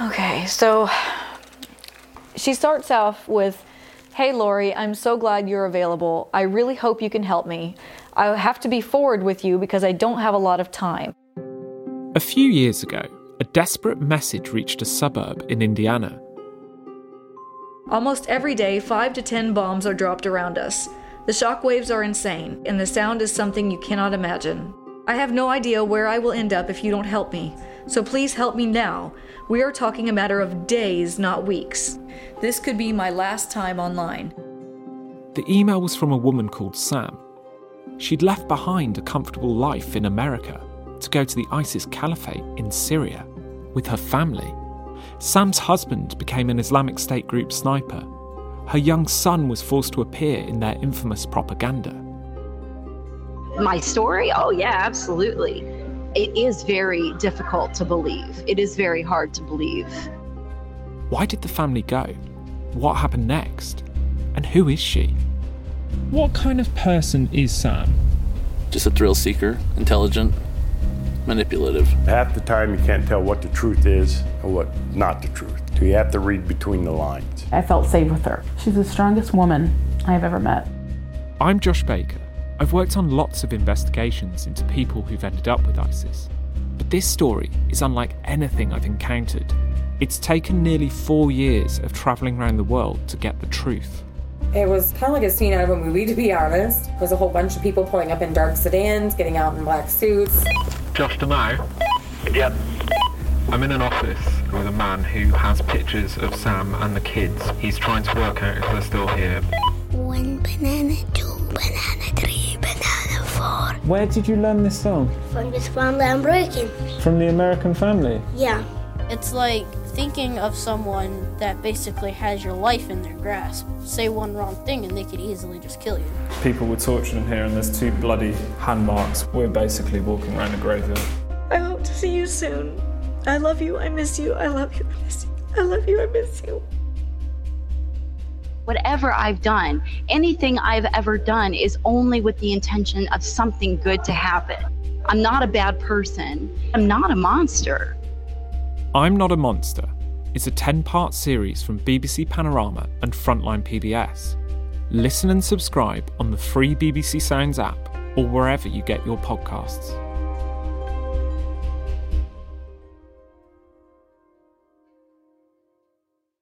Okay, so she starts off with Hey Lori, I'm so glad you're available. I really hope you can help me. I have to be forward with you because I don't have a lot of time. A few years ago, a desperate message reached a suburb in Indiana. Almost every day, 5 to 10 bombs are dropped around us. The shock waves are insane, and the sound is something you cannot imagine. I have no idea where I will end up if you don't help me, so please help me now. We are talking a matter of days, not weeks. This could be my last time online. The email was from a woman called Sam. She'd left behind a comfortable life in America to go to the ISIS caliphate in Syria with her family. Sam's husband became an Islamic State group sniper. Her young son was forced to appear in their infamous propaganda. My story? Oh, yeah, absolutely. It is very difficult to believe. It is very hard to believe. Why did the family go? What happened next? And who is she? What kind of person is Sam? Just a thrill seeker, intelligent, manipulative. Half the time, you can't tell what the truth is and what not the truth. So you have to read between the lines. I felt safe with her. She's the strongest woman I've ever met. I'm Josh Baker. I've worked on lots of investigations into people who've ended up with ISIS. But this story is unlike anything I've encountered. It's taken nearly four years of travelling around the world to get the truth. It was kind of like a scene out of a movie, to be honest. There's a whole bunch of people pulling up in dark sedans, getting out in black suits. Josh DeMo? Yep. I'm in an office with a man who has pictures of Sam and the kids. He's trying to work out if they're still here. One banana, two banana, three banana, four. Where did you learn this song? From this family I'm breaking. From the American family? Yeah. It's like thinking of someone that basically has your life in their grasp. Say one wrong thing and they could easily just kill you. People were tortured in here, and there's two bloody hand marks. We're basically walking around a graveyard. I hope to see you soon. I love you. I miss you. I love you. I miss you. I love you. I miss you. Whatever I've done, anything I've ever done is only with the intention of something good to happen. I'm not a bad person. I'm not a monster. I'm Not a Monster is a 10 part series from BBC Panorama and Frontline PBS. Listen and subscribe on the free BBC Sounds app or wherever you get your podcasts.